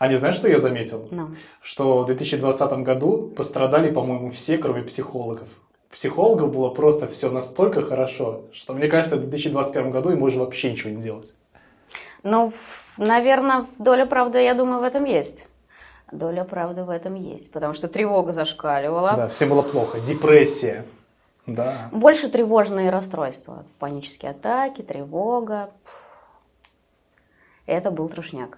А не знаешь, что я заметил? Ну. Что в 2020 году пострадали, по-моему, все, кроме психологов. Психологов было просто все настолько хорошо, что мне кажется, в 2021 году им можно вообще ничего не делать. Ну, наверное, доля правды, я думаю, в этом есть. Доля правды в этом есть, потому что тревога зашкаливала. Да, всем было плохо. Депрессия. Да. Больше тревожные расстройства. Панические атаки, тревога. Это был трошняк.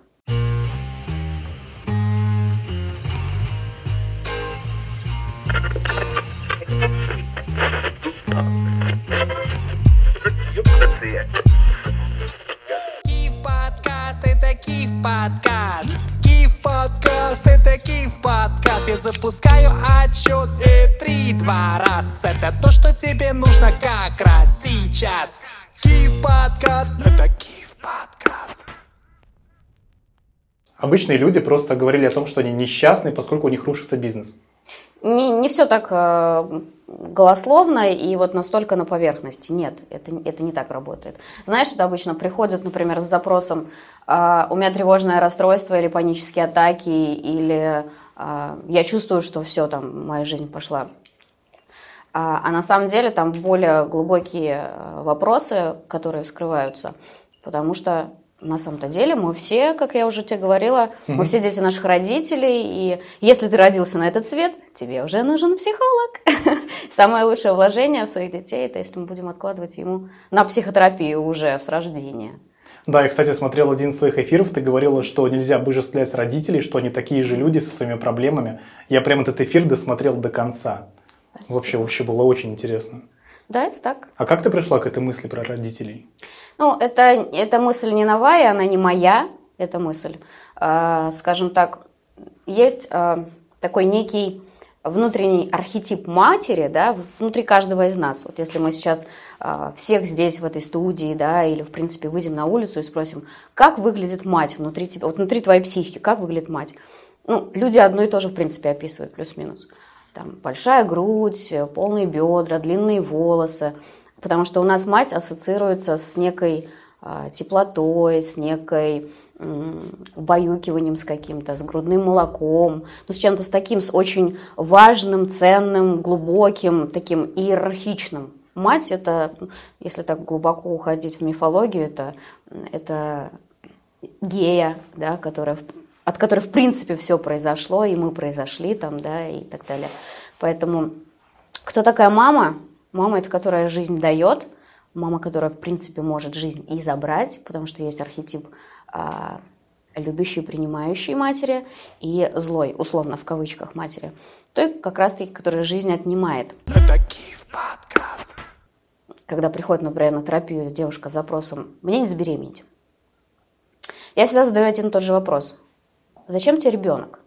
Запускаю отчет и три, два раз. Это то, что тебе нужно как раз сейчас. Киев подкаст, это Киев подкаст. Обычные люди просто говорили о том, что они несчастны, поскольку у них рушится бизнес. Не, не все так э, голословно и вот настолько на поверхности. Нет, это, это не так работает. Знаешь, это обычно приходят, например, с запросом э, «у меня тревожное расстройство» или «панические атаки», или э, «я чувствую, что все, там, моя жизнь пошла». А, а на самом деле там более глубокие э, вопросы, которые вскрываются, потому что на самом-то деле мы все, как я уже тебе говорила, мы все дети наших родителей, и если ты родился на этот свет, тебе уже нужен психолог. Самое лучшее вложение в своих детей, это если мы будем откладывать ему на психотерапию уже с рождения. Да, я, кстати, смотрел один из твоих эфиров, ты говорила, что нельзя обожествлять родителей, что они такие же люди со своими проблемами. Я прям этот эфир досмотрел до конца. Вообще, вообще было очень интересно. Да, это так. А как ты пришла к этой мысли про родителей? Ну, это, эта мысль не новая, она не моя, эта мысль. А, скажем так, есть а, такой некий внутренний архетип матери, да, внутри каждого из нас. Вот если мы сейчас а, всех здесь в этой студии, да, или в принципе выйдем на улицу и спросим, как выглядит мать внутри тебя, вот внутри твоей психики, как выглядит мать? Ну, люди одно и то же в принципе описывают, плюс-минус. Там большая грудь, полные бедра, длинные волосы, потому что у нас мать ассоциируется с некой а, теплотой, с некой убаюкиванием с каким-то, с грудным молоком, ну, с чем-то с таким, с очень важным, ценным, глубоким, таким иерархичным. Мать – это, если так глубоко уходить в мифологию, это, это гея, да, которая, от которой, в принципе, все произошло, и мы произошли там, да, и так далее. Поэтому кто такая мама? Мама – это которая жизнь дает, мама, которая, в принципе, может жизнь и забрать, потому что есть архетип а, любящей, принимающей матери и злой, условно, в кавычках, матери. Той, как раз-таки, которая жизнь отнимает. Когда приходит, например, на терапию девушка с запросом «мне не забеременеть», я всегда задаю один и тот же вопрос. Зачем тебе ребенок?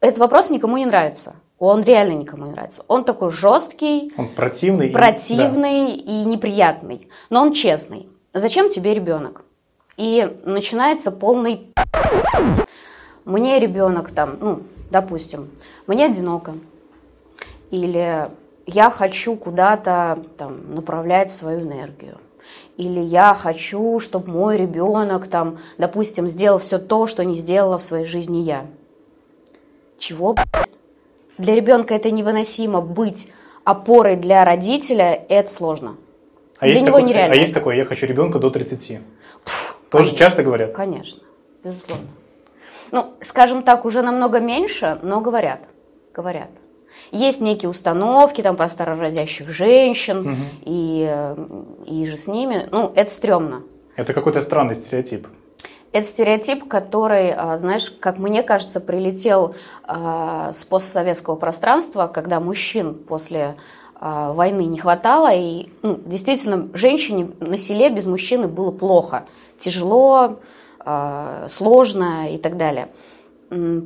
Этот вопрос никому не нравится. Он реально никому не нравится. Он такой жесткий, Он противный. и- противный и неприятный, но он честный. Зачем тебе ребенок? И начинается полный мне ребенок там, ну, допустим, мне одиноко, или я хочу куда-то там направлять свою энергию, или я хочу, чтобы мой ребенок там, допустим, сделал все то, что не сделала в своей жизни я. Чего? блядь? Для ребенка это невыносимо быть опорой для родителя, это сложно. А Для него такой, нереально. а есть такое, я хочу ребенка до 30. Пф, Тоже конечно. часто говорят? Конечно, безусловно. Ну, скажем так, уже намного меньше, но говорят. Говорят. Есть некие установки там про старородящих женщин и, э, и же с ними. Ну, это стрёмно. Это какой-то странный стереотип. Это стереотип, который, а, знаешь, как мне кажется, прилетел а, с постсоветского пространства, когда мужчин после а, войны не хватало, и ну, действительно женщине на селе без мужчины было плохо, тяжело, сложно и так далее.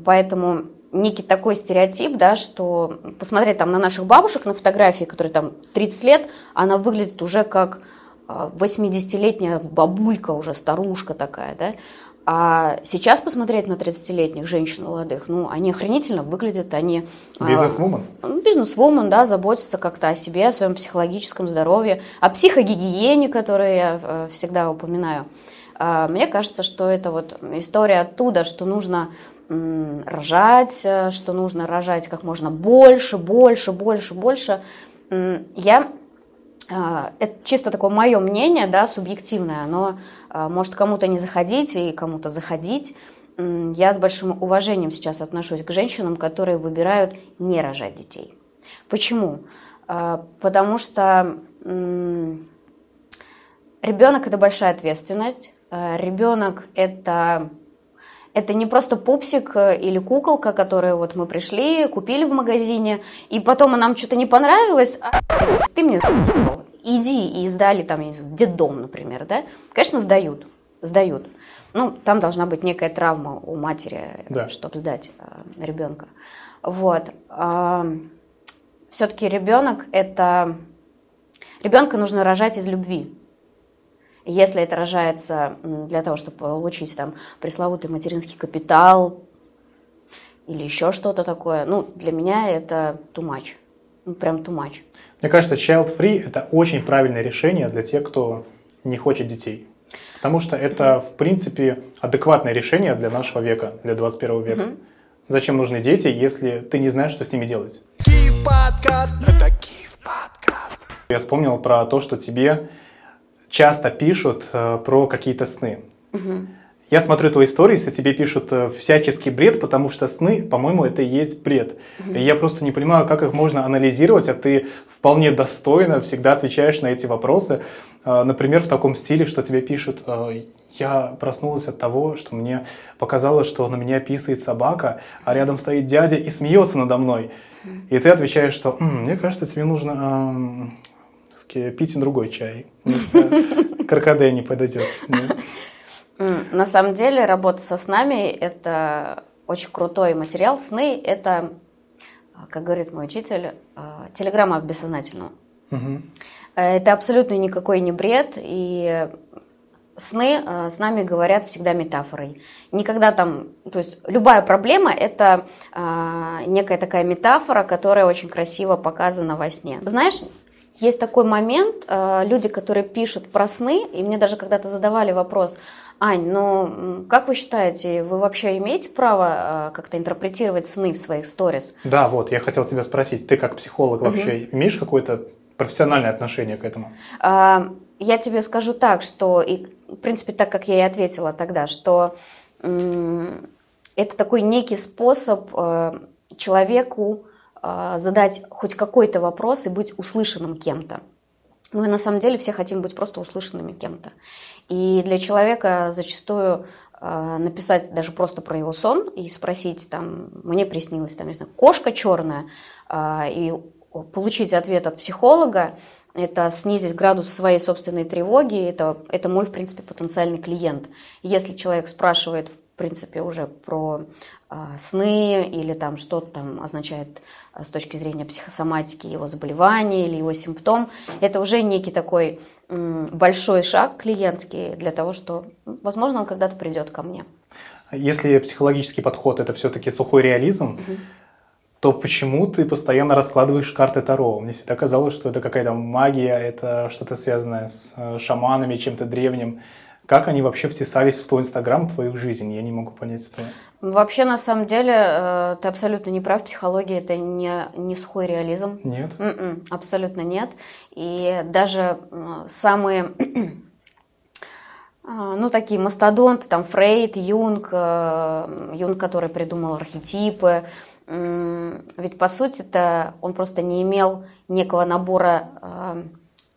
Поэтому некий такой стереотип, да, что посмотреть там на наших бабушек на фотографии, которые там 30 лет, она выглядит уже как 80-летняя бабулька уже, старушка такая, да. А сейчас посмотреть на 30-летних женщин молодых, ну, они охренительно выглядят, они... а, Бизнес-вумен? ну, бизнес-вумен, да, заботится как-то о себе, о своем психологическом здоровье, о психогигиене, которую я э, всегда упоминаю. А, мне кажется, что это вот история оттуда, что нужно рожать, э, что нужно рожать как можно больше, больше, больше, больше. Я это чисто такое мое мнение, да, субъективное, оно а, может кому-то не заходить и кому-то заходить. Я с большим уважением сейчас отношусь к женщинам, которые выбирают не рожать детей. Почему? А, Потому что ребенок это большая ответственность. А, Ребенок это это не просто пупсик э, или куколка, которую вот мы пришли, купили в магазине, и потом нам что-то не понравилось, а ты мне за***л. иди и сдали там в детдом, например, да? Конечно, сдают, сдают. Ну, там должна быть некая травма у матери, Да. чтобы сдать э, ребенка. Вот. Все-таки ребенок это... Ребенка нужно рожать из любви. Если это рожается для того, чтобы получить там пресловутый материнский капитал или еще что-то такое, ну, для меня это too much. Ну, прям too much. Мне кажется, child-free – это очень правильное решение для тех, кто не хочет детей. Потому что это, в принципе, адекватное решение для нашего века, для 21 века. Зачем нужны дети, если ты не знаешь, что с ними делать? Киев подкаст, это Киев подкаст. Я вспомнил про то, что тебе часто пишут э, про какие-то сны. Я смотрю твои истории, если тебе пишут э, всяческий бред, потому что сны, по-моему, это и есть бред. И я просто не понимаю, как их можно анализировать, а ты вполне достойно всегда отвечаешь на эти вопросы. Э, Например, в таком стиле, что тебе пишут, э, я проснулась от того, что мне показалось, что на меня писает собака, а рядом стоит дядя и смеется надо мной. И ты отвечаешь, что «М, мне кажется, тебе нужно так сказать, пить другой чай. Каркаде не подойдет. На самом деле работа со снами – это очень крутой материал. Сны – это, а, как говорит мой учитель, а, телеграмма бессознательного. Э, Это абсолютно никакой не бред, и сны э, с нами говорят всегда метафорой. Никогда там, то есть любая проблема – это а, некая такая метафора, которая очень красиво показана во сне. Знаешь, есть такой момент, э, люди, которые пишут про сны, и мне даже когда-то задавали вопрос, Ань, ну как вы считаете, вы вообще имеете право э, как-то интерпретировать сны в своих сторис? Да, вот, я хотел тебя спросить, ты как психолог вообще имеешь какое-то профессиональное отношение к этому? А, Я тебе скажу так, что, и, в принципе, так как я и ответила тогда, что это такой некий способ э, человеку задать хоть какой-то вопрос и быть услышанным кем-то. Мы на самом деле все хотим быть просто услышанными кем-то. И для человека зачастую э, написать даже просто про его сон и спросить там, мне приснилась там, не знаю, кошка черная, э, и получить ответ от психолога, это снизить градус своей собственной тревоги, это, это мой, в принципе, потенциальный клиент. Если человек спрашивает, принципе, уже про а, сны или там что-то там означает а, с точки зрения психосоматики его заболевания или его симптом, это уже некий такой большой шаг клиентский для того, что, возможно, он когда-то придет ко мне. Если психологический подход это все-таки сухой реализм, то почему ты постоянно раскладываешь карты Таро? Мне всегда казалось, что это какая-то магия, это что-то связанное с э, шаманами, чем-то древним. Как они вообще втесались в твой Инстаграм, в твою жизнь? Я не могу понять этого. Вообще, на самом деле, э, ты абсолютно не прав, психология это не, не сухой реализм. Нет? М-м, абсолютно нет. И даже э, самые, а, ну, такие мастодонты, там, Фрейд, Юнг, э, Юнг, который придумал архетипы, ведь, по сути-то, он просто не имел некого набора э,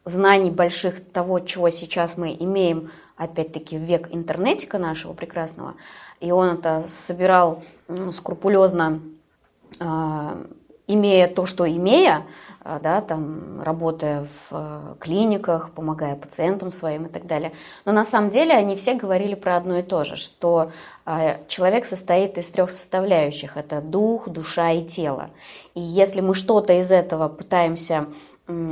знаний больших того, чего сейчас мы имеем, опять-таки, в век интернетика нашего прекрасного. И он это собирал м, скрупулезно а, имея то, что имея, а, да, там, работая в э, клиниках, помогая пациентам своим и так далее. Но на самом деле они все говорили про одно и то же, что а, человек состоит из трех составляющих. Это дух, душа и тело. И если мы что-то из этого пытаемся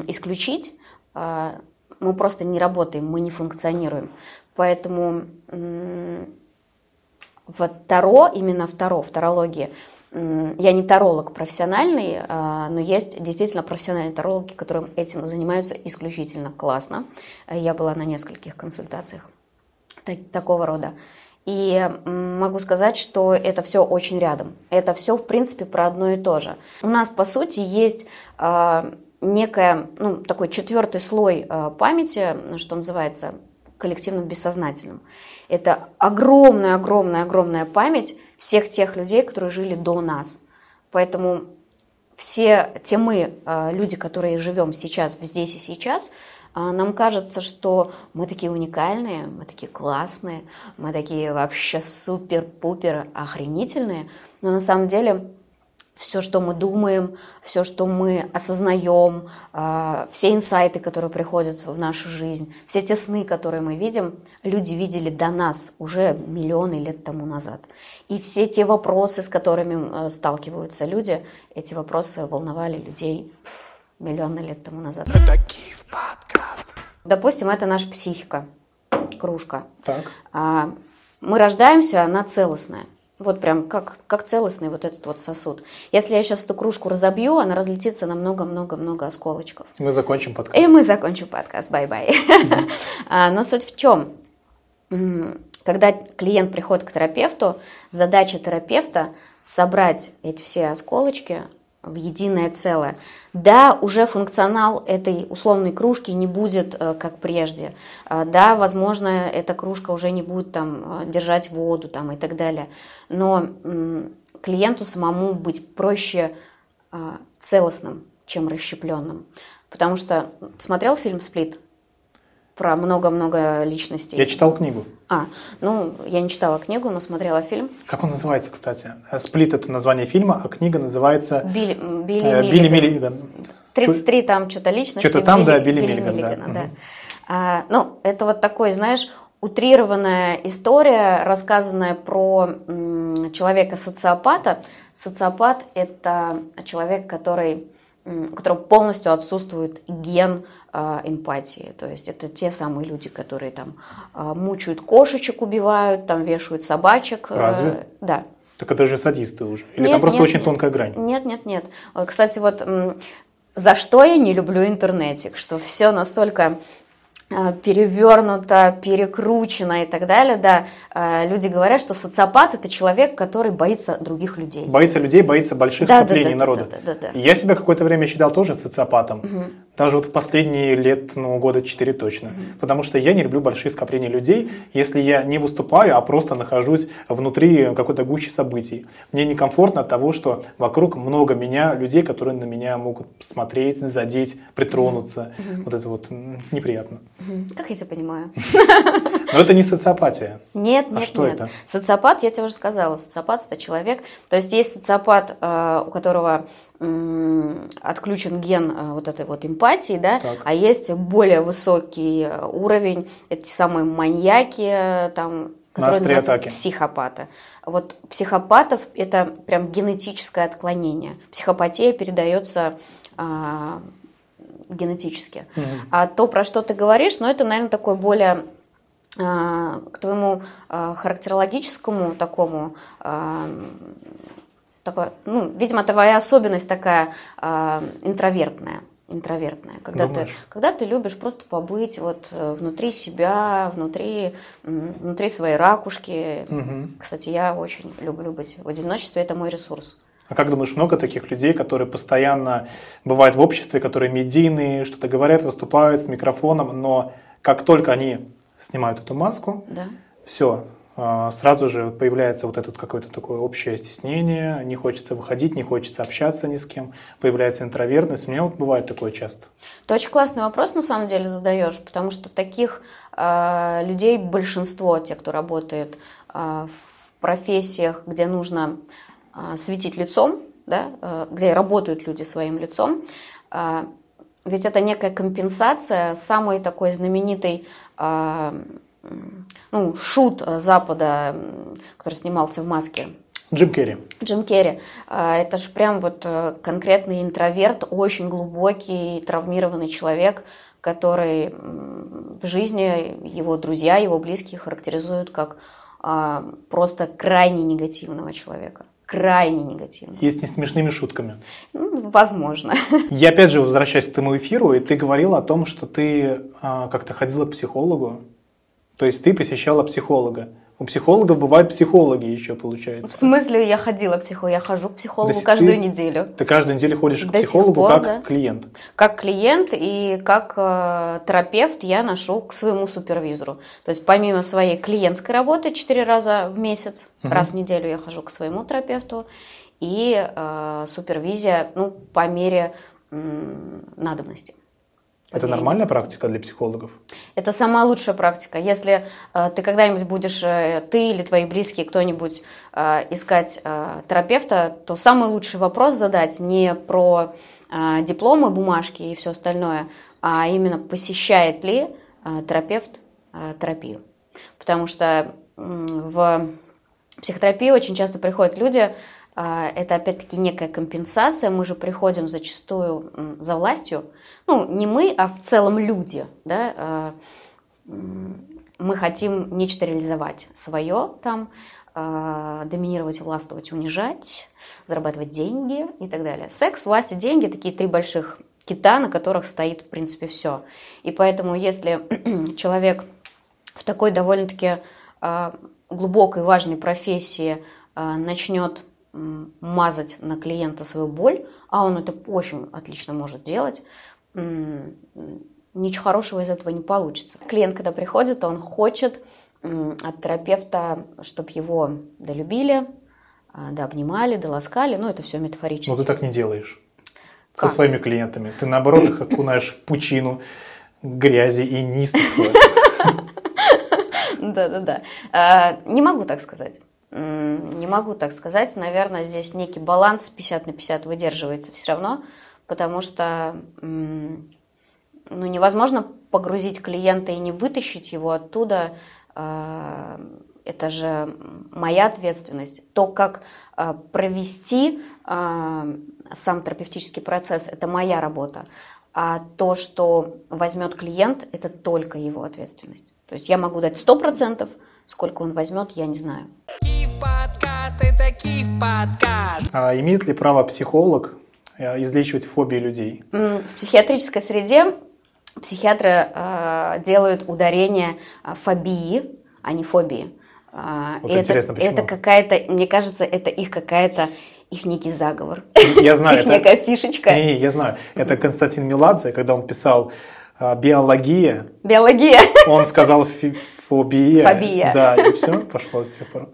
исключить, а, мы просто не работаем, мы не функционируем. Поэтому в Таро, именно в Таро, в тарологии, я не таролог профессиональный, а, но есть действительно профессиональные тарологи, которые этим занимаются исключительно классно. Я была на нескольких консультациях. так- такого рода. И могу сказать, что это все очень рядом. Это все, в принципе, про одно и то же. У нас, по сути, есть а, некая, ну, такой четвертый слой а, памяти, что называется, коллективным бессознательным. Это огромная-огромная-огромная память всех тех людей, которые жили до нас. Поэтому все те мы, а, люди, которые живем сейчас, здесь и сейчас, нам кажется, что мы такие уникальные, мы такие классные, мы такие вообще супер-пупер охренительные, но на самом деле все, что мы думаем, все, что мы осознаем, а, все инсайты, которые приходят в нашу жизнь, все те сны, которые мы видим, люди видели до нас уже миллионы лет тому назад. И все те вопросы, с которыми э, сталкиваются люди, эти вопросы волновали людей миллионы лет тому назад. Допустим, это наша психика, кружка. Так. А, мы рождаемся, она целостная. Вот прям как, как целостный вот этот вот сосуд. Если я сейчас эту кружку разобью, она разлетится на много-много-много осколочков. Мы закончим подкаст. И мы закончим подкаст. Bye-bye. А, Но суть в чем? Когда клиент приходит к терапевту, задача терапевта собрать эти все осколочки в единое целое. Да, уже функционал этой условной кружки не будет э, как прежде. А, Да, возможно, эта кружка уже не будет там э, держать воду там и так далее. Но клиенту самому быть проще целостным, чем расщепленным. Потому что смотрел фильм «Сплит» про много-много личностей? Я читал книгу. А, ну, я не читала книгу, но смотрела фильм. Как он называется, кстати? Э, «Сплит» — это название фильма, а книга называется Билли, Билли э, Миллиган. Билли Миллиган. 33 там что-то личности. Что-то там, да, Билли Миллиган, да. Миллигана, да. Мгм. А, ну, это вот такой, знаешь, утрированная история, рассказанная про человека-социопата. Социопат – это человек, который, у которого полностью отсутствует ген а, эмпатии. То есть это те самые люди, которые там а, мучают кошечек, убивают, там вешают собачек. э, Разве? Да. Так это же садисты уже. Или Нет, там просто нет, очень нет. тонкая грань? Нет, нет, нет. Э, Кстати, вот за что я не люблю интернетик, что все настолько э, перевернуто, перекручено и так далее, да, э, люди говорят, что социопат это человек, который боится других людей. Боится людей, боится больших Да, скоплений да, да, народа. да, да, да, да. Я себя какое-то время считал тоже социопатом. Даже вот в последние лет, ну, года 4 точно. Потому что я не люблю большие скопления людей, если я не выступаю, а просто нахожусь внутри какой-то гущи событий. Мне некомфортно от того, что вокруг много меня, людей, которые на меня могут смотреть, задеть, притронуться. Вот это вот неприятно. Мгм. Как я тебя понимаю? Но это не социопатия. Нет, А нет, что нет. это? Социопат, я тебе уже сказала, социопат это человек. То есть есть социопат, э, у которого отключен ген э, вот этой вот эмпатии, да, Так. а есть более высокий э, уровень, те самые маньяки, там, которые называются атаки. психопаты. Вот психопатов это прям генетическое отклонение. Психопатия передается генетически. А то, про что ты говоришь, ну, это, наверное, такое более к твоему а, характерологическому такому, а, такое, ну, видимо, твоя особенность такая интровертная. Интровертная, когда ты, когда ты любишь просто побыть вот э, внутри себя, внутри, внутри своей ракушки. Мгм. Кстати, я очень люблю быть в одиночестве, это мой ресурс. А как думаешь, много таких людей, которые постоянно бывают в обществе, которые медийные, что-то говорят, выступают с микрофоном, но как только они снимают эту маску, Да? все, сразу же появляется вот это какое-то такое общее стеснение, не хочется выходить, не хочется общаться ни с кем, появляется интровертность. У меня вот бывает такое часто. Ты очень классный вопрос на самом деле задаешь, потому что таких э, людей большинство, те, кто работает э, в профессиях, где нужно э, светить лицом, да, э, где работают люди своим лицом, э, ведь это некая компенсация самой такой знаменитой м, ну, шут Запада, который снимался в маске, Джим Керри. Джим Керри. А, Это же прям вот э, конкретный интроверт, очень глубокий, травмированный человек, который в жизни его друзья, его близкие характеризуют как а, просто крайне негативного человека. Крайне негативного. И с несмешными шутками. Ну, возможно. Я опять же возвращаюсь к твоему эфиру, и ты говорила о том, что ты а, как-то ходила к психологу. То есть ты посещала психолога. У психологов бывают психологи еще, В получается. смысле я ходила к психологу? Я хожу к психологу есть каждую ты- неделю. Ты каждую неделю ходишь к До сих психологу пор, как да. клиент. Как клиент и как э, терапевт я ношу к своему супервизору. То есть помимо своей клиентской работы 4 раза в месяц, Мгм. раз в неделю я хожу к своему терапевту, и э, супервизия ну, по мере м, надобности. Это нормальная практика для психологов? Это самая лучшая практика. Если э, ты когда-нибудь будешь, э, ты или твои близкие, кто-нибудь э, искать э, терапевта, то самый лучший вопрос задать не про э, дипломы, бумажки и все остальное, а именно посещает ли э, терапевт э, терапию. Потому что м, в психотерапии очень часто приходят люди, это опять-таки некая компенсация, мы же приходим зачастую за властью, ну не мы, а в целом люди, да, а, мы хотим нечто реализовать свое там, а, доминировать, властвовать, унижать, зарабатывать деньги и так далее. Секс, власть и деньги – такие три больших кита, на которых стоит, в принципе, все. И поэтому, если человек в такой довольно-таки а, глубокой, важной профессии а, начнет мазать на клиента свою боль, а он это очень отлично может делать, ничего хорошего из этого не получится. Клиент, когда приходит, он хочет от терапевта, чтобы его долюбили, а, дообнимали, доласкали, ну это все метафорически. Но ты так не делаешь. Как? Со своими клиентами. Ты наоборот их окунаешь в пучину грязи и низкого. Да-да-да. А, Не могу так сказать. Не могу так сказать. Наверное, здесь некий баланс 50 на 50 выдерживается все равно, потому что ну, невозможно погрузить клиента и не вытащить его оттуда. А, Это же моя ответственность. То, как а, провести а, сам терапевтический процесс, это моя работа. А то, что возьмет клиент, это только его ответственность. То есть я могу дать 100%, сколько он возьмет, я не знаю. Киев подкаст, это Киев подкаст. А имеет ли право психолог э, излечивать фобии людей? В психиатрической среде психиатры э, делают ударение э, фобии, а не фобии. А, Вот это, интересно, почему? это какая-то, мне кажется, это их какая-то, их некий заговор. Я знаю, Их это- некая фишечка. Не-не, я знаю. Это Константин Меладзе, когда он писал а, биология, Биология. он сказал фобия. Фобия. Да, и все, пошло с тех пор.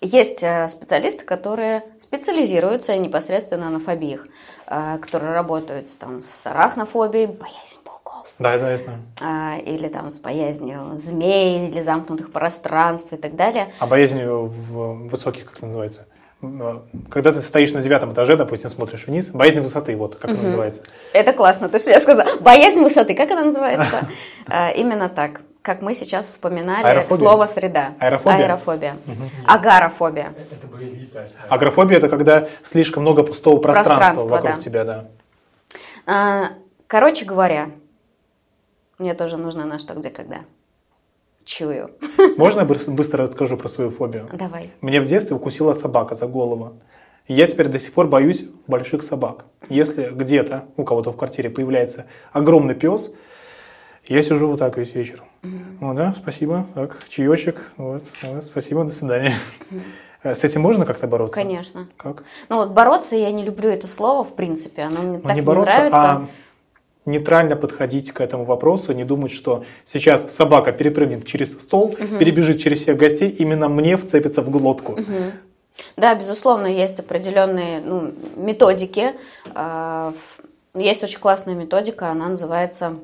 Есть э, специалисты, которые специализируются непосредственно на фобиях, э, которые работают там, с арахнофобией, боязнь пауков, Да, это я знаю. а, или там с боязнью змей, или замкнутых пространств и так далее. А боязнью в высоких, как это называется? Когда ты стоишь на девятом этаже, допустим, смотришь вниз, боязнь высоты, вот как это называется. Это классно, то, что я сказала. Боязнь высоты, как она называется? А, Именно так, как мы сейчас вспоминали Аэрофобия? слово «среда». Аэрофобия? Аэрофобия. Агарофобия. Это боязнь летать. Агрофобия – это когда слишком много пустого пространства, Пространства, вокруг да. тебя, да. А, Короче говоря, мне тоже нужно на что, где, когда. Чую. Можно я быс- быстро расскажу про свою фобию? Давай. Мне в детстве укусила собака за голову. Я теперь до сих пор боюсь больших собак. Если где-то у кого-то в квартире появляется огромный пес, я сижу вот так весь вечер. Ну да, спасибо, так, чаечек, вот, вот, спасибо, до свидания. Э, С этим можно как-то бороться? Конечно. Как? Ну вот бороться я не люблю это слово, в принципе, оно мне Ну, так не не, бороться, нравится. а нейтрально подходить к этому вопросу, не думать, что сейчас собака перепрыгнет через стол, перебежит через всех гостей, именно мне вцепится в глотку. Да, безусловно, есть определенные ну, методики. А, Есть очень классная методика, она называется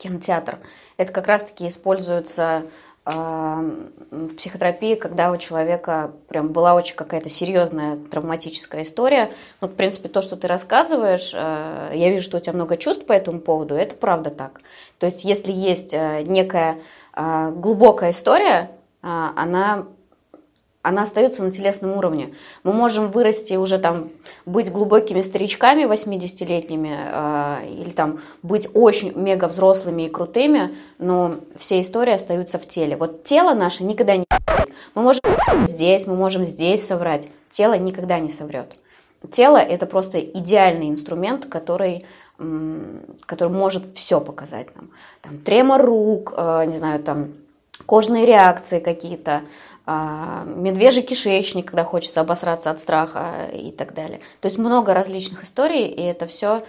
кинотеатр. Это как раз-таки используется а, в психотерапии, когда у человека прям была очень какая-то серьезная травматическая история. Ну, в принципе, то, что ты рассказываешь, а, я вижу, что у тебя много чувств по этому поводу, это правда так. То есть, если есть а, некая а, глубокая история, она она остается на телесном уровне. Мы можем вырасти уже там, быть глубокими старичками 80-летними э, или там быть очень мега взрослыми и крутыми, но все истории остаются в теле. Вот тело наше никогда не Мы можем здесь, мы можем здесь соврать. Тело никогда не соврет. Тело – это просто идеальный инструмент, который который может все показать нам. Там тремор рук, э, не знаю, там кожные реакции какие-то, медвежий кишечник, когда хочется обосраться от страха и так далее. То есть много различных историй, и это все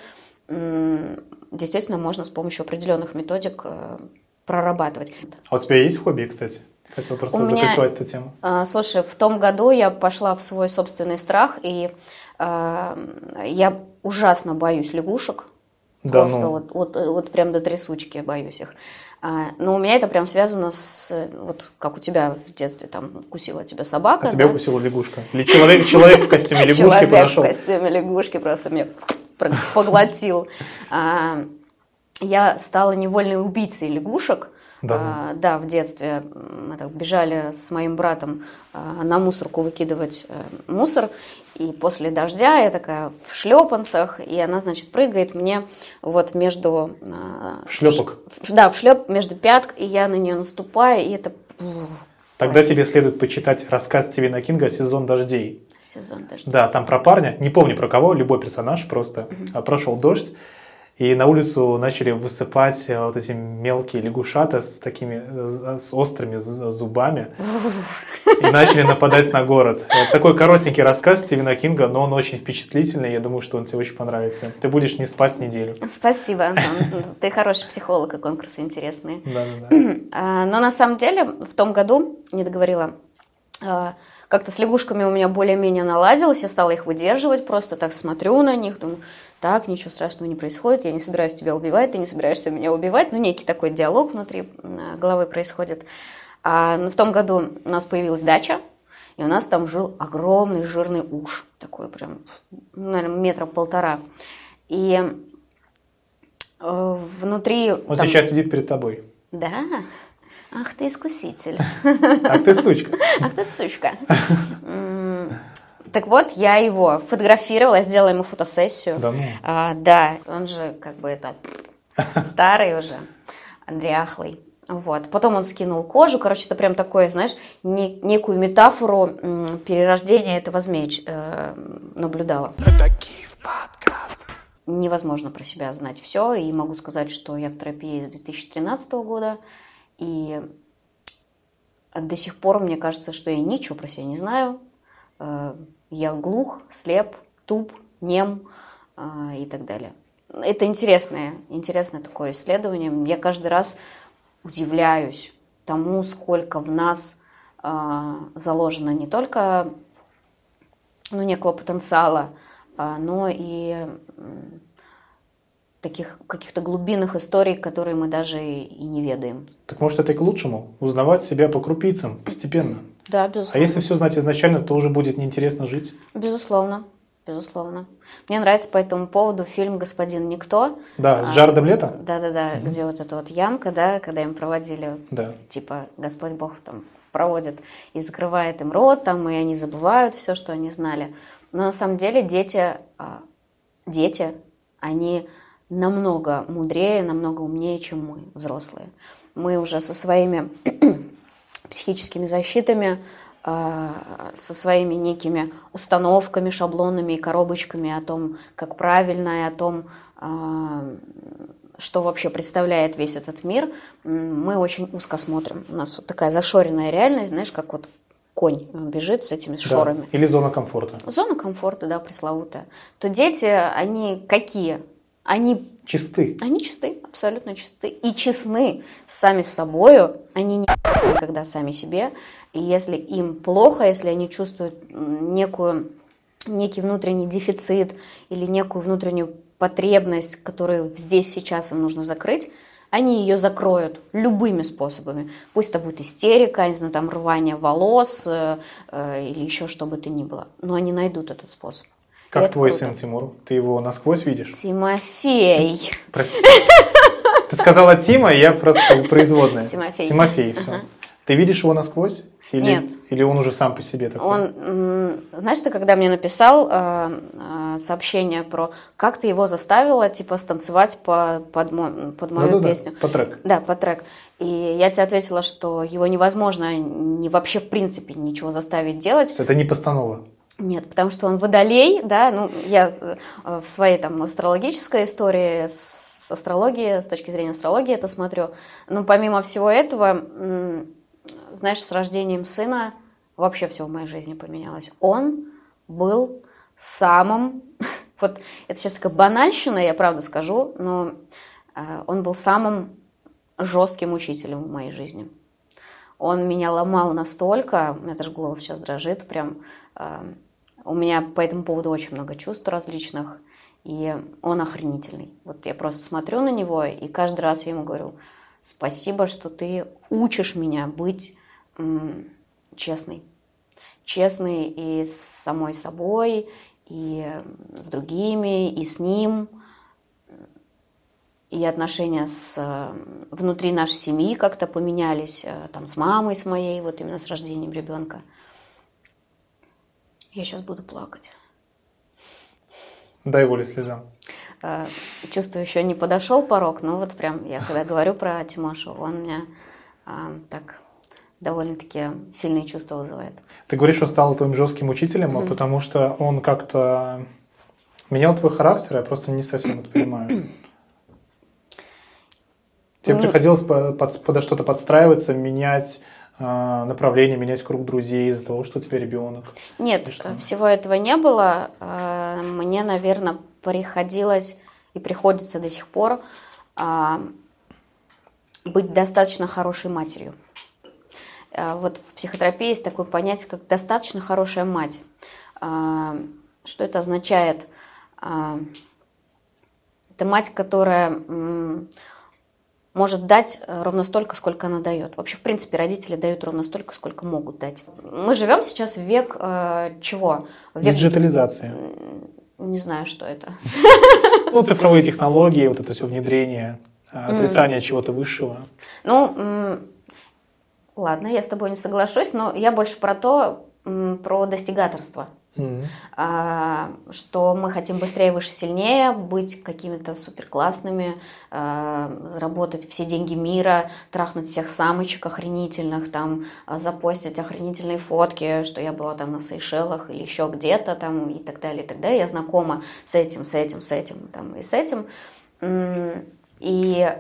действительно можно с помощью определенных методик э, прорабатывать. А у тебя есть хобби, кстати? Хотел просто У меня- эту тему. А, Слушай, в том году я пошла в свой собственный страх, и а, я ужасно боюсь лягушек. Да Просто ну. вот, вот, вот прям до трясучки боюсь их. А, но у меня это прям связано с, вот как у тебя в детстве там кусила тебя собака. А тебя да? укусила лягушка. Или человек, человек в костюме лягушки Человек подошел. в костюме лягушки просто меня поглотил. А, Я стала невольной убийцей лягушек. Да А, Да, в детстве мы так бежали с моим братом а, на мусорку выкидывать э, мусор. И после дождя я такая в шлепанцах, и она, значит, прыгает мне вот между... а, В шлепок. в- Да, в шлеп между пяток, и я на нее наступаю, и это... Тогда тебе следует почитать рассказ Стивена Кинга «Сезон дождей». Сезон дождя. Да, там про парня, не помню про кого, любой персонаж просто. А, Прошел дождь, и на улицу начали высыпать э, вот эти мелкие лягушата с такими, э, с острыми зубами. И начали нападать на город. Вот такой коротенький рассказ Стивена Кинга, но он очень впечатлительный. Я думаю, что он тебе очень понравится. Ты будешь не спать неделю. Спасибо, Антон. Ты хороший психолог, и конкурсы интересные. Да-да-да. А, Но на самом деле в том году, не договорила, а, как-то с лягушками у меня более-менее наладилось, я стала их выдерживать, просто так смотрю на них, думаю, так, ничего страшного не происходит, я не собираюсь тебя убивать, ты не собираешься меня убивать, ну, некий такой диалог внутри м, головы происходит. А, но в том году у нас появилась дача, и у нас там жил огромный жирный уж, такой прям, ну, наверное, метра полтора. И э, внутри... Он там- сейчас сидит перед тобой. Да? Ах ты искуситель. Ах ты сучка. Ах ты сучка. Так вот, я его фотографировала, я сделала ему фотосессию. Да ну. А, да, он же как бы это старый уже, дряхлый. Вот. Потом он скинул кожу. Короче, это прям такое, знаешь, не- некую метафору м, перерождения этого змея э, наблюдала. Невозможно про себя знать все. И могу сказать, что я в терапии с 2013 года. И до сих пор мне кажется, что я ничего про себя не знаю. Э, Я глух, слеп, туп, нем э, и так далее. Это интересное, интересное такое исследование. Я каждый раз удивляюсь тому, сколько в нас э, заложено не только ну, некого потенциала, а, но и м, таких каких-то глубинных историй, которые мы даже и не ведаем. Так может это и к лучшему? Узнавать себя по крупицам, постепенно. Да, А безусловно. если все знать изначально, то уже будет неинтересно жить. Безусловно. Безусловно. Мне нравится по этому поводу фильм «Господин Никто». Да, А, с Джаредом Лето? Да-да-да, где вот эта вот ямка, да, когда им проводили, Да. типа, Господь Бог там проводит и закрывает им рот, там, и они забывают все, что они знали. Но на самом деле дети, а, дети, они намного мудрее, намного умнее, чем мы, взрослые. Мы уже со своими психическими защитами, а, со своими некими установками, шаблонами и коробочками о том, как правильно, и о том, а, что вообще представляет весь этот мир, мы очень узко смотрим. У нас вот такая зашоренная реальность, знаешь, как вот конь бежит с этими Да. шорами. Или зона комфорта. Зона комфорта, да, пресловутая. То дети, они какие? Они Чисты. они чисты, абсолютно чисты. И честны сами с собою. Они не никогда сами себе. И если им плохо, если они чувствуют некую, некий внутренний дефицит или некую внутреннюю потребность, которую здесь сейчас им нужно закрыть, они ее закроют любыми способами. Пусть это будет истерика, не знаю, там рвание волос э, э, или еще что бы то ни было. Но они найдут этот способ. Как это твой круто. сын Тимур? Ты его насквозь видишь? Тимофей. Прости. Ты сказала Тима, я просто производная. Тимофей. Тимофей, все. Ты видишь его насквозь? Или, Нет. Или он уже сам по себе такой? Он, знаешь, ты когда мне написал э, э, сообщение про, как ты его заставила, типа, станцевать по, под, мо- под мою Да-да-да, песню. по трек. Да, по трек. И я тебе ответила, что его невозможно не вообще в принципе ничего заставить делать. Это не постанова. Нет, потому что он водолей, да, ну, я э, в своей там астрологической истории с астрологией, с точки зрения астрологии это смотрю. Но помимо всего этого, знаешь, с рождением сына вообще все в моей жизни поменялось. Он был самым, вот это сейчас такая банальщина, я правда скажу, но э, он был самым жестким учителем в моей жизни. Он меня ломал настолько, у меня даже голос сейчас дрожит, прям э, у меня по этому поводу очень много чувств различных, и он охренительный. Вот я просто смотрю на него, и каждый раз я ему говорю, спасибо, что ты учишь меня быть м, честной. Честной и с самой собой, и с другими, и с ним. И отношения с, внутри нашей семьи как-то поменялись, э, там, с мамой с моей, вот именно с рождением ребенка. Я сейчас буду плакать. Дай волю слезам. Э, чувствую, еще не подошел порог, но вот прям я когда говорю про Тимошу, он меня а, так довольно-таки сильные чувства вызывает. Ты говоришь, что стал твоим жестким учителем, mm-hmm. потому что он как-то менял твой характер, я просто не совсем это понимаю. Тебе ну, приходилось под, под, под что-то подстраиваться, менять направление, менять круг друзей из-за того, что у тебя ребенок? Нет, всего этого не было. А, мне, наверное, приходилось и приходится до сих пор а, быть достаточно хорошей матерью. Вот в психотерапии есть такое понятие, как достаточно хорошая мать. Что это означает? Это мать, которая может дать э, ровно столько, сколько она дает. Вообще, в принципе, родители дают ровно столько, сколько могут дать. Мы живем сейчас в век э, чего? В век... Диджитализации. Не знаю, что это. Ну, цифровые технологии, вот это все внедрение, э, отрицание mm. чего-то высшего. Ну, ладно, я с тобой не соглашусь, но я больше про то, про достигаторство. Mm-hmm. что мы хотим быстрее, выше, сильнее, быть какими-то супер классными, а, заработать все деньги мира, трахнуть всех самочек охренительных, там, а, запостить охренительные фотки, что я была там на Сейшелах или еще где-то там и так далее, и так далее. Я знакома с этим, с этим, с этим там, и с этим. И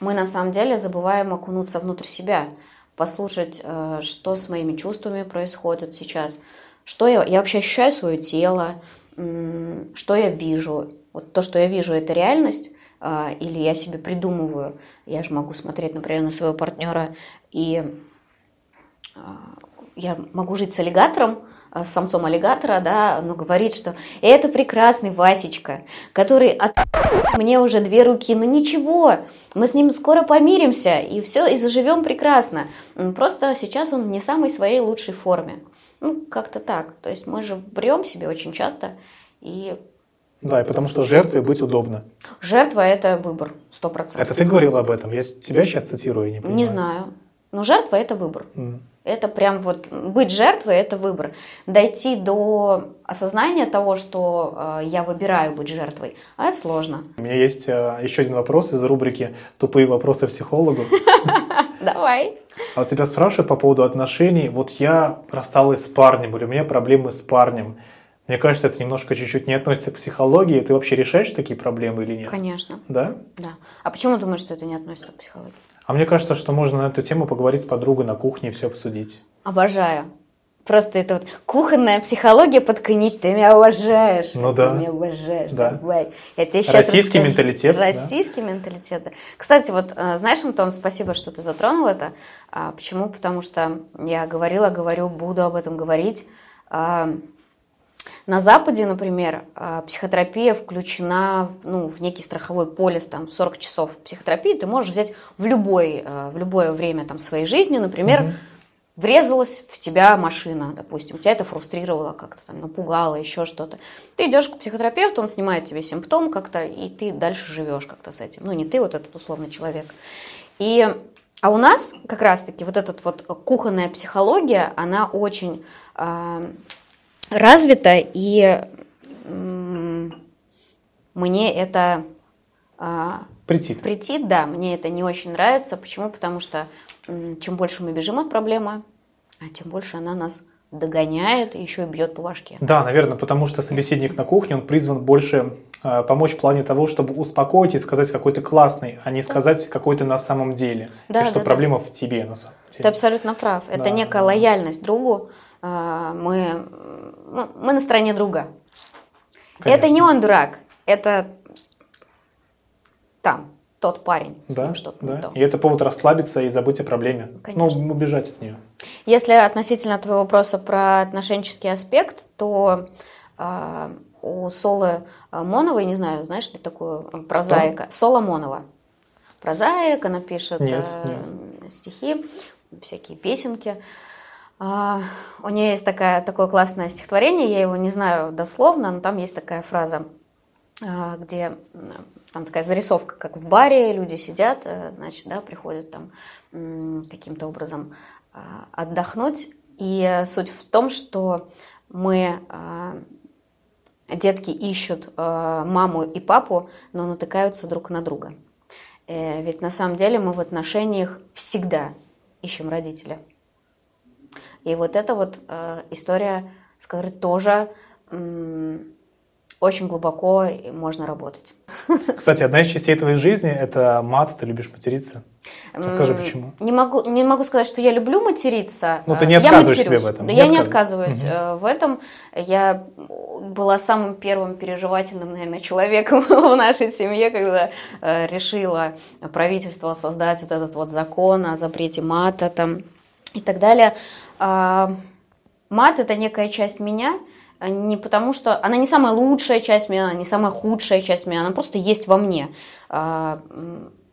мы на самом деле забываем окунуться внутрь себя, послушать, что с моими чувствами происходит сейчас – что я, я вообще ощущаю свое тело, что я вижу. Вот то, что я вижу, это реальность, а, или я себе придумываю. Я же могу смотреть, например, на своего партнера, и а, я могу жить с аллигатором, с самцом аллигатора, да, но говорит, что это прекрасный Васечка, который от мне уже две руки, ну ничего, мы с ним скоро помиримся, и все, и заживем прекрасно. Просто сейчас он не самой своей лучшей форме. Ну, как-то так. То есть мы же врем себе очень часто и... Да, и потому что жертвой быть удобно. Жертва – это выбор, сто процентов. Это ты говорила об этом? Я тебя сейчас цитирую, не понимаю. Не знаю. Но жертва – это выбор. Mm. Это прям вот быть жертвой – это выбор. Дойти до осознания того, что э, я выбираю быть жертвой, а это сложно. У меня есть э, еще один вопрос из рубрики «Тупые вопросы психологу». Давай. А вот тебя спрашивают по поводу отношений. Вот я рассталась с парнем, или у меня проблемы с парнем. Мне кажется, это немножко чуть-чуть не относится к психологии. Ты вообще решаешь такие проблемы или нет? Конечно. Да? Да. А почему думаешь, что это не относится к психологии? А мне кажется, что можно на эту тему поговорить с подругой на кухне и все обсудить. Обожаю. Просто это вот кухонная психология под коньяк. Ты меня уважаешь. Ну да. Ты меня уважаешь. Да. Давай. Я тебе сейчас Российский расскажу. менталитет. Российский да? менталитет. Да. Кстати, вот э, знаешь, Антон, спасибо, что ты затронул это. А, почему? Потому что я говорила, говорю, буду об этом говорить. А, на Западе, например, а, психотерапия включена в, ну, в некий страховой полис, там 40 часов психотерапии ты можешь взять в, любой, э, в любое время там, своей жизни, например, угу врезалась в тебя машина, допустим, тебя это фрустрировало как-то, там, напугало, еще что-то. Ты идешь к психотерапевту, он снимает тебе симптом как-то, и ты дальше живешь как-то с этим. Ну, не ты, вот этот условный человек. И, а у нас как раз-таки вот эта вот кухонная психология, она очень э, развита, и мне это... Э, Претит. Претит, да, мне это не очень нравится. Почему? Потому что чем больше мы бежим от проблемы, а тем больше она нас догоняет и еще и бьет по башке. Да, наверное, потому что собеседник на кухне, он призван больше э, помочь в плане того, чтобы успокоить и сказать какой то классный, а не сказать какой то на самом деле. Да, и что да, да. проблема в тебе на самом деле. Ты абсолютно прав. Это Да, некая да. лояльность другу. А, Мы, мы на стороне друга. Это Конечно. не он дурак, это там, тот парень, с Да, ним что-то да. не то. И это повод расслабиться и забыть о проблеме. Конечно. Ну, убежать от нее. Если относительно твоего вопроса про отношенческий аспект, то а, у Солы а, Моновой, не знаю, знаешь ли такую а, прозаика? Сола Монова. Прозаик, она пишет Нет, э, стихи, всякие песенки. А, у нее есть такая, такое классное стихотворение, я его не знаю дословно, но там есть такая фраза, а, где там такая зарисовка, как в баре люди сидят, э, значит, да, приходят там каким-то образом а, отдохнуть. И суть в том, что мы, а, детки ищут а, маму и папу, но натыкаются друг на друга. Э, Ведь на самом деле мы в отношениях всегда ищем родителя. И вот эта вот э, история, с которой тоже очень глубоко можно работать. Кстати, одна из частей твоей жизни – это мат, ты любишь материться. Расскажи, почему. Не могу, не могу сказать, что я люблю материться. Ну, ты Э, не я отказываешь себе матерюсь. в этом, не Я не отказываешь. отказываюсь э, в этом. Я была самым первым переживательным, наверное, человеком в нашей семье, когда решила правительство создать вот этот вот закон о запрете мата там и так далее. А, Мат – это некая часть меня, не потому что она не самая лучшая часть меня, она не самая худшая часть меня, она просто есть во мне. А,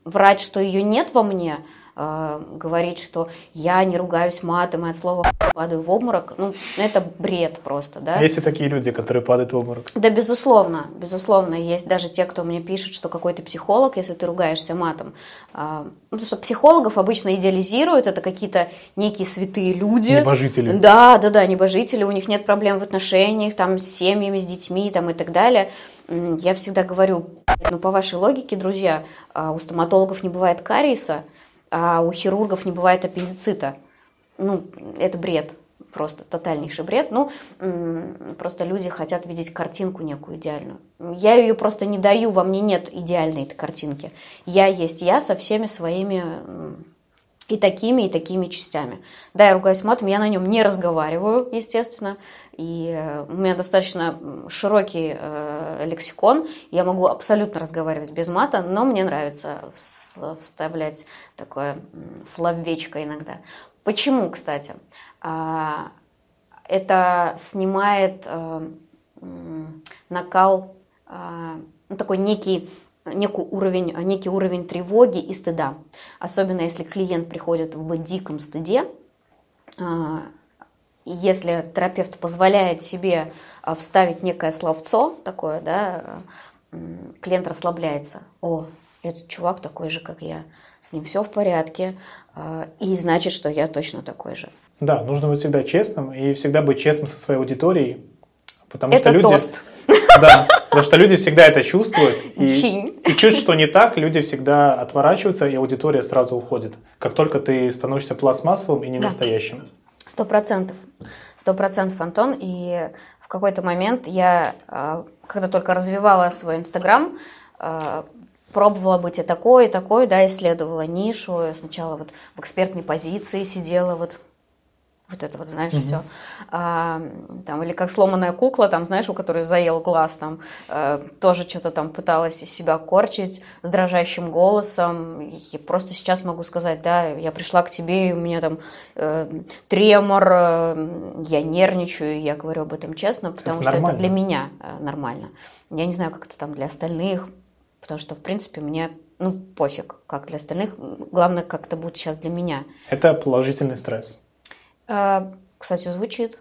Врать, что ее нет во мне, а, говорить, что я не ругаюсь матом, и от слова падаю в обморок, ну, это бред просто, да? Есть и такие люди, которые падают в обморок. Да, безусловно, безусловно, есть даже те, кто мне пишет, что какой ты психолог, если ты ругаешься матом. Ну, Потому что психологов обычно идеализируют, это какие-то некие святые люди. Небожители. Да, да, да, небожители, у них нет проблем в отношениях, там, с семьями, с детьми, там, и так далее. Я всегда говорю, ну, по вашей логике, друзья, а, у стоматологов не бывает кариеса, а у хирургов не бывает аппендицита. Ну, это бред, просто тотальнейший бред. Ну, просто люди хотят видеть картинку некую идеальную. Я ее просто не даю, во мне нет идеальной этой картинки. Я есть я со всеми своими и такими, и такими частями. Да, я ругаюсь матом, я на нем не разговариваю, естественно, и э, у меня достаточно широкий э, лексикон, я могу абсолютно разговаривать без мата, но мне нравится вс- вставлять такое словечко иногда. Почему, кстати? А, это снимает э, накал, а, ну, такой некий некий уровень, некий уровень тревоги и стыда. Особенно если клиент приходит в диком стыде, а, если терапевт позволяет себе а, вставить некое словцо такое, да, клиент расслабляется. О, этот чувак такой же, как я, с ним все в порядке, а, и значит, что я точно такой же. Да, нужно быть всегда честным и всегда быть честным со своей аудиторией. Потому Это что люди, тост. Да, потому что люди всегда это чувствуют. И, Чинь. и чуть что не так, люди всегда отворачиваются, и аудитория сразу уходит. Как только ты становишься пластмассовым и не Да. настоящим. Сто процентов. Сто процентов, Антон. И в какой-то момент я, а, когда только развивала свой Инстаграм, а, пробовала быть и такой, и такой, да, исследовала нишу. Сначала вот в экспертной позиции сидела, вот вот это вот, знаешь, все. там, или как сломанная кукла, там, знаешь, у которой заел глаз, там, э, тоже что-то там пыталась из себя корчить с дрожащим голосом. И просто сейчас могу сказать, да, я пришла к тебе, и у меня там э, тремор, э, я нервничаю, я говорю об этом честно, потому Это что нормально. это для меня э, нормально. Я не знаю, как это там для остальных, потому что, в принципе, мне, ну, пофиг, как для остальных. Главное, как это будет сейчас для меня. Это положительный стресс. А, Кстати, звучит.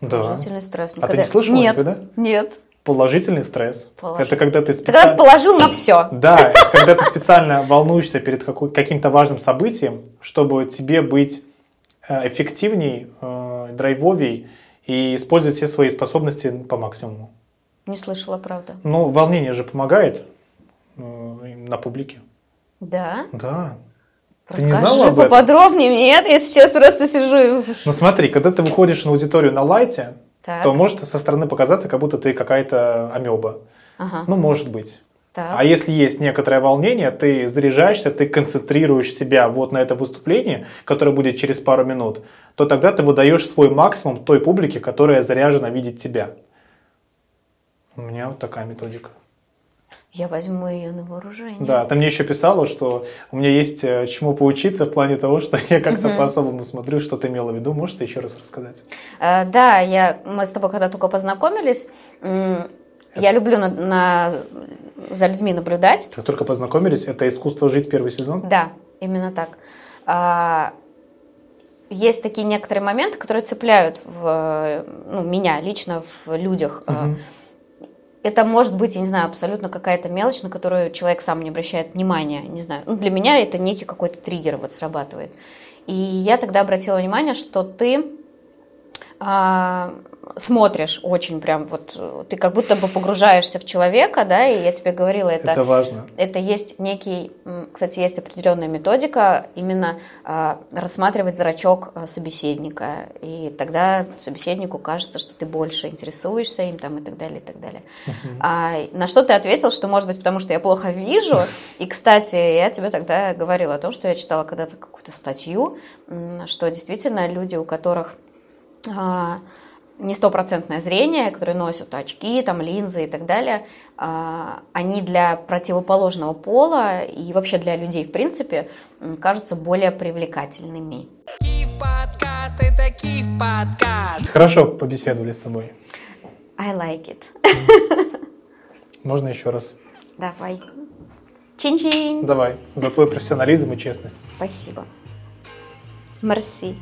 Да. Положительный стресс. А ты не слышала Нет, никогда? нет. Положительный стресс. Положительный. Это когда ты Ты когда специально... положил на все. Да, это когда ты специально волнуешься перед каким-то важным событием, чтобы тебе быть э, эффективней, э, драйвовей и использовать все свои способности по максимуму. Не слышала, правда. Ну, волнение же помогает э, на публике. Да, Да. Ты не знала об этом? поподробнее. Нет, я сейчас просто сижу и... Ну смотри, когда ты выходишь на аудиторию на лайте, Так. то может со стороны показаться, как будто ты какая-то амеба. Ага. Ну, может быть. Так. А если есть некоторое волнение, ты заряжаешься, ты концентрируешь себя вот на это выступление, которое будет через пару минут, то тогда ты выдаешь свой максимум той публике, которая заряжена видеть тебя. У меня вот такая методика. Я возьму ее на вооружение. Да, ты мне еще писала, что у меня есть э, чему поучиться в плане того, что я как-то по-особому смотрю, что ты имела в виду. Можешь ты еще раз рассказать? Э, Да, я, мы с тобой когда только познакомились, м, я люблю на- на- за людьми наблюдать. Как только познакомились, это искусство жить первый сезон. Да, именно так. А, Есть такие некоторые моменты, которые цепляют в, ну, меня лично в людях. А, Мгм. Это может быть, я не знаю, абсолютно какая-то мелочь, на которую человек сам не обращает внимания. Не знаю. Ну, для меня это некий какой-то триггер вот срабатывает. И я тогда обратила внимание, что ты а, смотришь очень прям вот, э, ты как будто бы погружаешься в человека, да, и я тебе говорила, это, Это важно. это есть некий, кстати, есть определенная методика именно а, рассматривать зрачок а, собеседника, и тогда собеседнику кажется, что ты больше интересуешься им там и так далее, и так далее. А, на что ты ответил, что может быть потому, что я плохо вижу, и, кстати, я тебе тогда говорила о том, что я читала когда-то какую-то статью, что действительно люди, у которых а, не стопроцентное зрение, которые носят очки, там, линзы и так далее, а, они для противоположного пола и вообще для людей, в принципе, кажутся более привлекательными. Киев подкаст, это Киев подкаст. Хорошо побеседовали с тобой. I like it. Можно еще раз? Давай. Чин-чин. Давай. За твой профессионализм и честность. Спасибо. Мерси.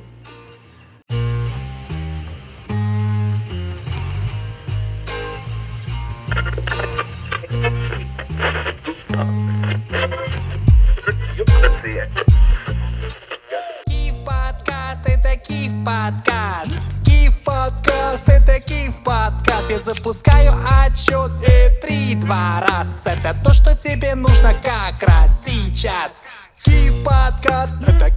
Подкаст. Киев подкаст, это Киев подкаст. Я запускаю отчет и три, два раз. Это то, что тебе нужно как раз сейчас. Киев подкаст, это